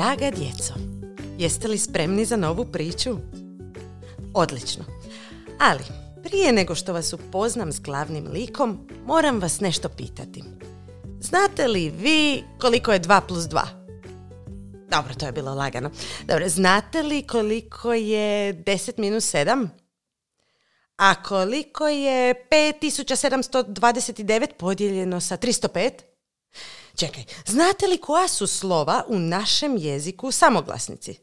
Draga djeco, jeste li spremni za novu priču? Odlično. Ali, prije nego što vas upoznam s glavnim likom, moram vas nešto pitati. Znate li vi koliko je 2 plus 2? Dobro, to je bilo lagano. Dobro, znate li koliko je 10 minus 7? A koliko je 5729 podijeljeno sa 305? Čekaj, znate li koja su slova u našem jeziku samoglasnici?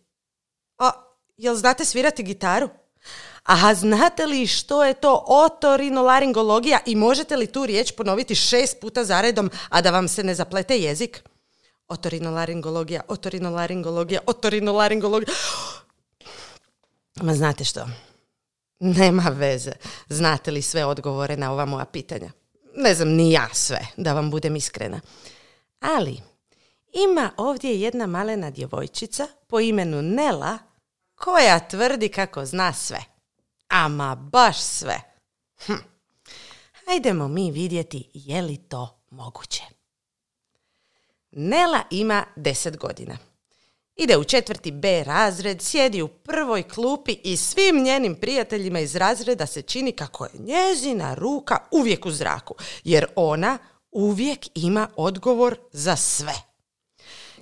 A, jel znate svirati gitaru? A znate li što je to otorinolaringologija i možete li tu riječ ponoviti šest puta zaredom, a da vam se ne zaplete jezik? Otorinolaringologija, otorinolaringologija, otorinolaringologija. Ma znate što? Nema veze. Znate li sve odgovore na ova moja pitanja? Ne znam ni ja sve, da vam budem iskrena. Ali, ima ovdje jedna malena djevojčica po imenu Nela koja tvrdi kako zna sve. Ama baš sve. Hm. Hajdemo mi vidjeti je li to moguće. Nela ima 10 godina. Ide u četvrti B razred, sjedi u prvoj klupi i svim njenim prijateljima iz razreda se čini kako je njezina ruka uvijek u zraku, jer ona uvijek ima odgovor za sve.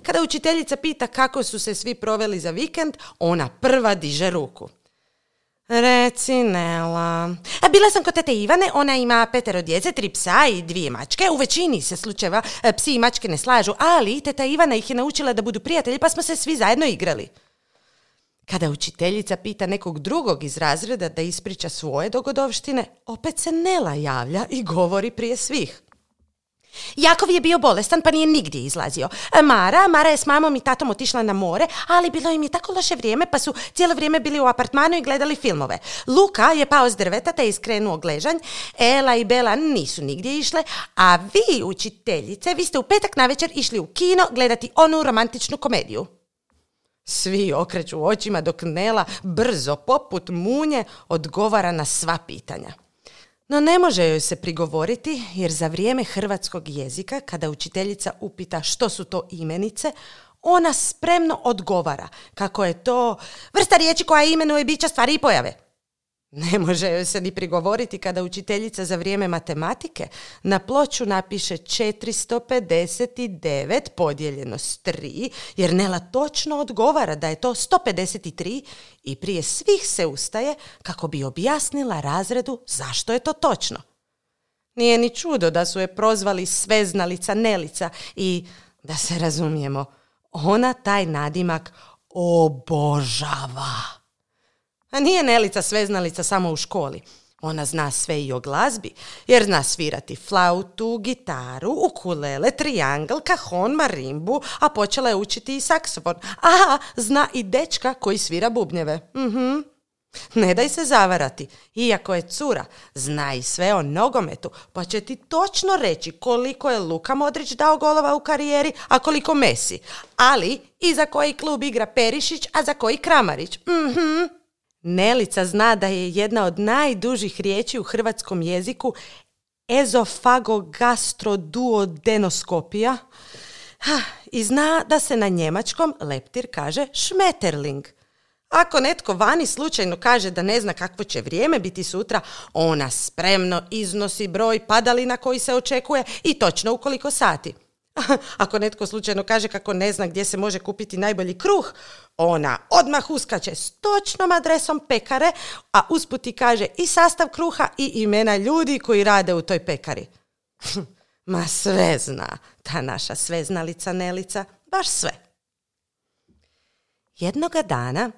Kada učiteljica pita kako su se svi proveli za vikend, ona prva diže ruku. Reci, Nela. A bila sam kod tete Ivane, ona ima petero djece, tri psa i dvije mačke. U većini se slučajeva e, psi i mačke ne slažu, ali teta Ivana ih je naučila da budu prijatelji, pa smo se svi zajedno igrali. Kada učiteljica pita nekog drugog iz razreda da ispriča svoje dogodovštine, opet se Nela javlja i govori prije svih. Jakov je bio bolestan pa nije nigdje izlazio. E, Mara, Mara je s mamom i tatom otišla na more, ali bilo im je tako loše vrijeme pa su cijelo vrijeme bili u apartmanu i gledali filmove. Luka je pao s drveta te iskrenuo gležanj. Ela i Bela nisu nigdje išle, a vi, učiteljice, vi ste u petak navečer išli u kino gledati onu romantičnu komediju. Svi okreću očima dok Nela brzo, poput munje, odgovara na sva pitanja. No ne može joj se prigovoriti jer za vrijeme hrvatskog jezika kada učiteljica upita što su to imenice, ona spremno odgovara kako je to vrsta riječi koja imenuje bića stvari i pojave. Ne može joj se ni prigovoriti kada učiteljica za vrijeme matematike na ploču napiše 459 podijeljeno s 3, jer Nela točno odgovara da je to 153 i prije svih se ustaje kako bi objasnila razredu zašto je to točno. Nije ni čudo da su je prozvali sveznalica Nelica i, da se razumijemo, ona taj nadimak obožava. A nije Nelica sveznalica samo u školi. Ona zna sve i o glazbi, jer zna svirati flautu, gitaru, ukulele, triangl, kahon, marimbu, a počela je učiti i saksofon. Aha, zna i dečka koji svira bubnjeve. Mhm. Ne daj se zavarati, iako je cura, zna i sve o nogometu, pa će ti točno reći koliko je Luka Modrić dao golova u karijeri, a koliko Messi. Ali i za koji klub igra Perišić, a za koji Kramarić. Mhm. Nelica zna da je jedna od najdužih riječi u hrvatskom jeziku ezofagogastrodudenoskopija i zna da se na njemačkom leptir kaže šmeterling. Ako netko vani slučajno kaže da ne zna kakvo će vrijeme biti sutra, ona spremno iznosi broj padalina koji se očekuje i točno u koliko sati. Ako netko slučajno kaže kako ne zna gdje se može kupiti najbolji kruh, ona odmah uskače s točnom adresom pekare, a usput ti kaže i sastav kruha i imena ljudi koji rade u toj pekari. Ma sve zna, ta naša sveznalica Nelica, baš sve. Jednoga dana,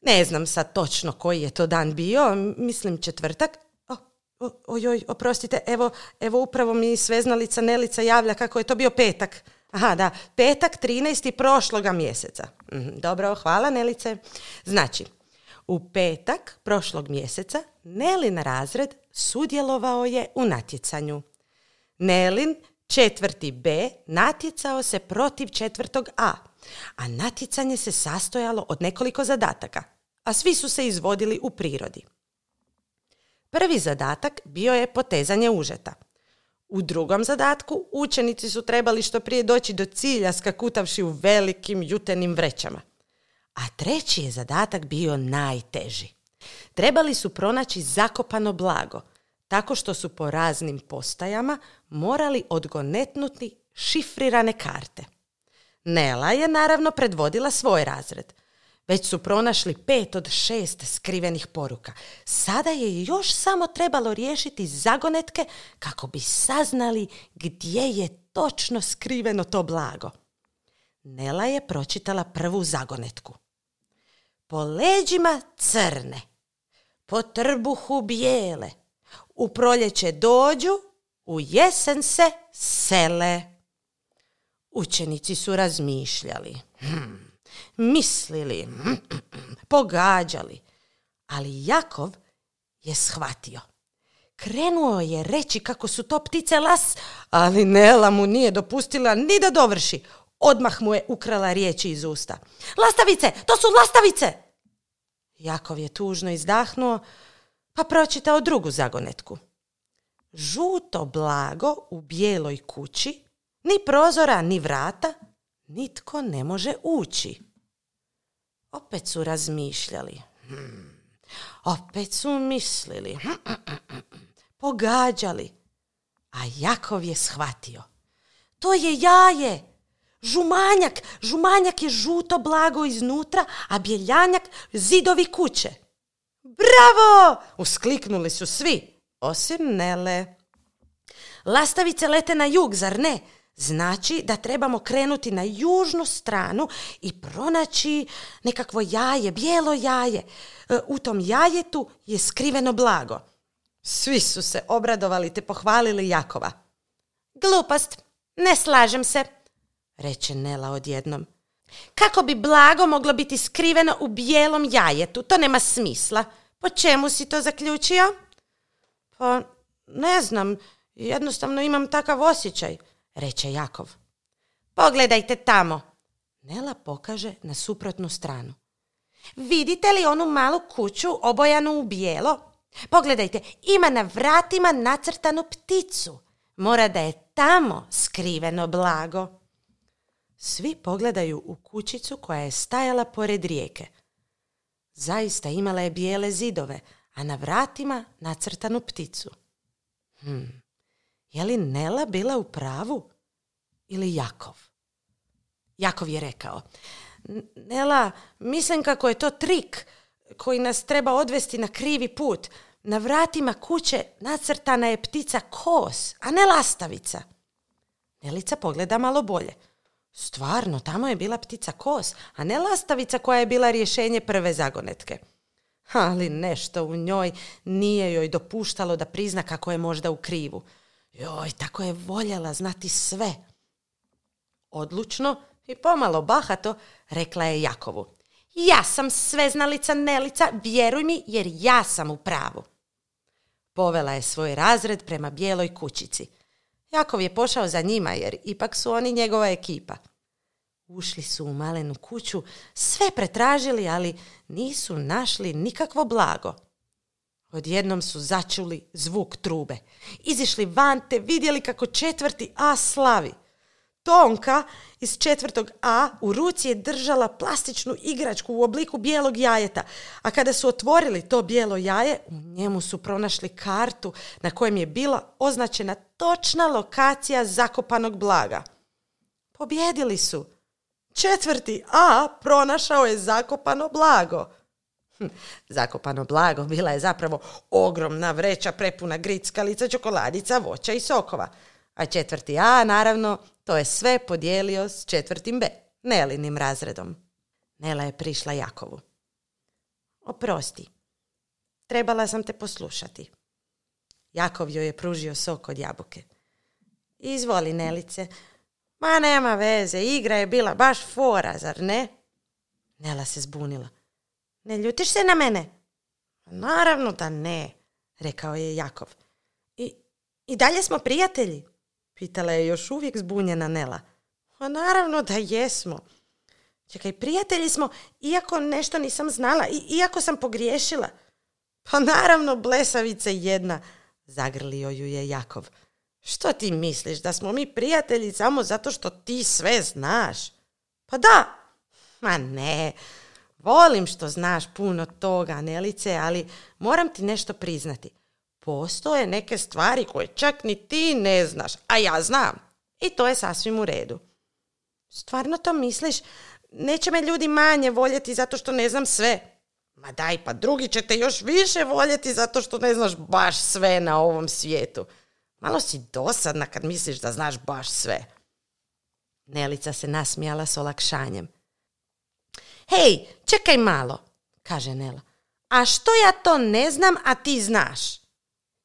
ne znam sad točno koji je to dan bio, mislim četvrtak, ojoj, oprostite, evo, evo upravo mi sveznalica Nelica javlja kako je to bio petak. Aha, da, petak 13. prošloga mjeseca. Mhm, dobro, hvala Nelice. Znači, u petak prošlog mjeseca Nelin razred sudjelovao je u natjecanju. Nelin četvrti B natjecao se protiv četvrtog A, a natjecanje se sastojalo od nekoliko zadataka, a svi su se izvodili u prirodi. Prvi zadatak bio je potezanje užeta. U drugom zadatku učenici su trebali što prije doći do cilja skakutavši u velikim jutenim vrećama. A treći je zadatak bio najteži. Trebali su pronaći zakopano blago, tako što su po raznim postajama morali odgonetnuti šifrirane karte. Nela je naravno predvodila svoj razred. Već su pronašli pet od šest skrivenih poruka. Sada je još samo trebalo riješiti zagonetke kako bi saznali gdje je točno skriveno to blago. Nela je pročitala prvu zagonetku. Po leđima crne, po trbuhu bijele, u proljeće dođu, u jesen se sele. Učenici su razmišljali, hmm, mislili, pogađali, ali Jakov je shvatio. Krenuo je reći kako su to ptice las, ali Nela mu nije dopustila ni da dovrši. Odmah mu je ukrala riječi iz usta. Lastavice, to su lastavice! Jakov je tužno izdahnuo, pa pročitao drugu zagonetku. Žuto blago u bijeloj kući, ni prozora, ni vrata, nitko ne može ući. Opet su razmišljali. Hmm. Opet su mislili. Pogađali. A Jakov je shvatio. To je jaje. Žumanjak. Žumanjak je žuto blago iznutra, a bjeljanjak zidovi kuće. Bravo! Uskliknuli su svi, osim Nele. Lastavice lete na jug, zar ne? Znači da trebamo krenuti na južnu stranu i pronaći nekakvo jaje, bijelo jaje. E, u tom jajetu je skriveno blago. Svi su se obradovali te pohvalili Jakova. Glupost, ne slažem se, reče Nela odjednom. Kako bi blago moglo biti skriveno u bijelom jajetu? To nema smisla. Po čemu si to zaključio? Pa, ne znam, jednostavno imam takav osjećaj reče Jakov. Pogledajte tamo. Nela pokaže na suprotnu stranu. Vidite li onu malu kuću obojanu u bijelo? Pogledajte, ima na vratima nacrtanu pticu. Mora da je tamo skriveno blago. Svi pogledaju u kućicu koja je stajala pored rijeke. Zaista imala je bijele zidove, a na vratima nacrtanu pticu. Hmm. Je li Nela bila u pravu? Ili Jakov? Jakov je rekao, Nela, mislim kako je to trik koji nas treba odvesti na krivi put. Na vratima kuće nacrtana je ptica kos, a ne lastavica. Nelica pogleda malo bolje. Stvarno, tamo je bila ptica kos, a ne lastavica koja je bila rješenje prve zagonetke. Ali nešto u njoj nije joj dopuštalo da prizna kako je možda u krivu. Joj, tako je voljela znati sve. Odlučno i pomalo bahato rekla je Jakovu. Ja sam sveznalica Nelica, vjeruj mi jer ja sam u pravu. Povela je svoj razred prema bijeloj kućici. Jakov je pošao za njima jer ipak su oni njegova ekipa. Ušli su u malenu kuću, sve pretražili, ali nisu našli nikakvo blago. Odjednom su začuli zvuk trube. Izišli van te vidjeli kako četvrti A slavi. Tonka iz četvrtog A u ruci je držala plastičnu igračku u obliku bijelog jajeta, a kada su otvorili to bijelo jaje, u njemu su pronašli kartu na kojem je bila označena točna lokacija zakopanog blaga. Pobjedili su. Četvrti A pronašao je zakopano blago. Hm, zakopano blago bila je zapravo ogromna vreća prepuna grickalica, čokoladica, voća i sokova. A četvrti A, naravno, to je sve podijelio s četvrtim B, Nelinim razredom. Nela je prišla Jakovu. Oprosti, trebala sam te poslušati. Jakov joj je pružio sok od jabuke. Izvoli, Nelice. Ma nema veze, igra je bila baš fora, zar ne? Nela se zbunila. Ne ljutiš se na mene? Naravno da ne, rekao je Jakov. I, i dalje smo prijatelji? Pitala je još uvijek zbunjena Nela. Pa naravno da jesmo. Čekaj, prijatelji smo, iako nešto nisam znala, i, iako sam pogriješila. Pa naravno, blesavice jedna, zagrlio ju je Jakov. Što ti misliš, da smo mi prijatelji samo zato što ti sve znaš? Pa da, ma ne, volim što znaš puno toga, Nelice, ali moram ti nešto priznati. Postoje neke stvari koje čak ni ti ne znaš, a ja znam. I to je sasvim u redu. Stvarno to misliš? Neće me ljudi manje voljeti zato što ne znam sve. Ma daj, pa drugi će te još više voljeti zato što ne znaš baš sve na ovom svijetu. Malo si dosadna kad misliš da znaš baš sve. Nelica se nasmijala s olakšanjem. Hej, čekaj malo, kaže Nela. A što ja to ne znam, a ti znaš?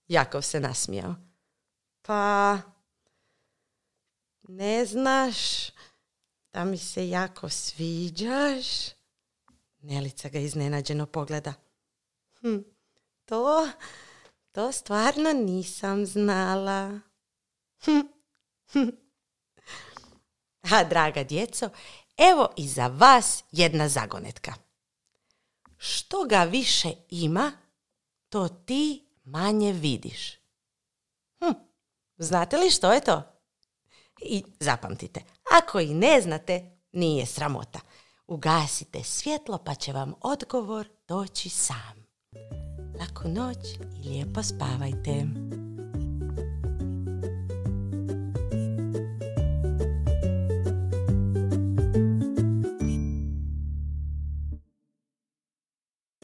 Jakov se nasmijao. Pa, ne znaš da mi se jako sviđaš? Nelica ga iznenađeno pogleda. Hm, to, to stvarno nisam znala. Hm, hm. A draga djeco, evo i za vas jedna zagonetka. Što ga više ima, to ti manje vidiš. Hm, znate li što je to? I zapamtite, ako i ne znate, nije sramota. Ugasite svjetlo pa će vam odgovor doći sam. Laku noć i lijepo spavajte.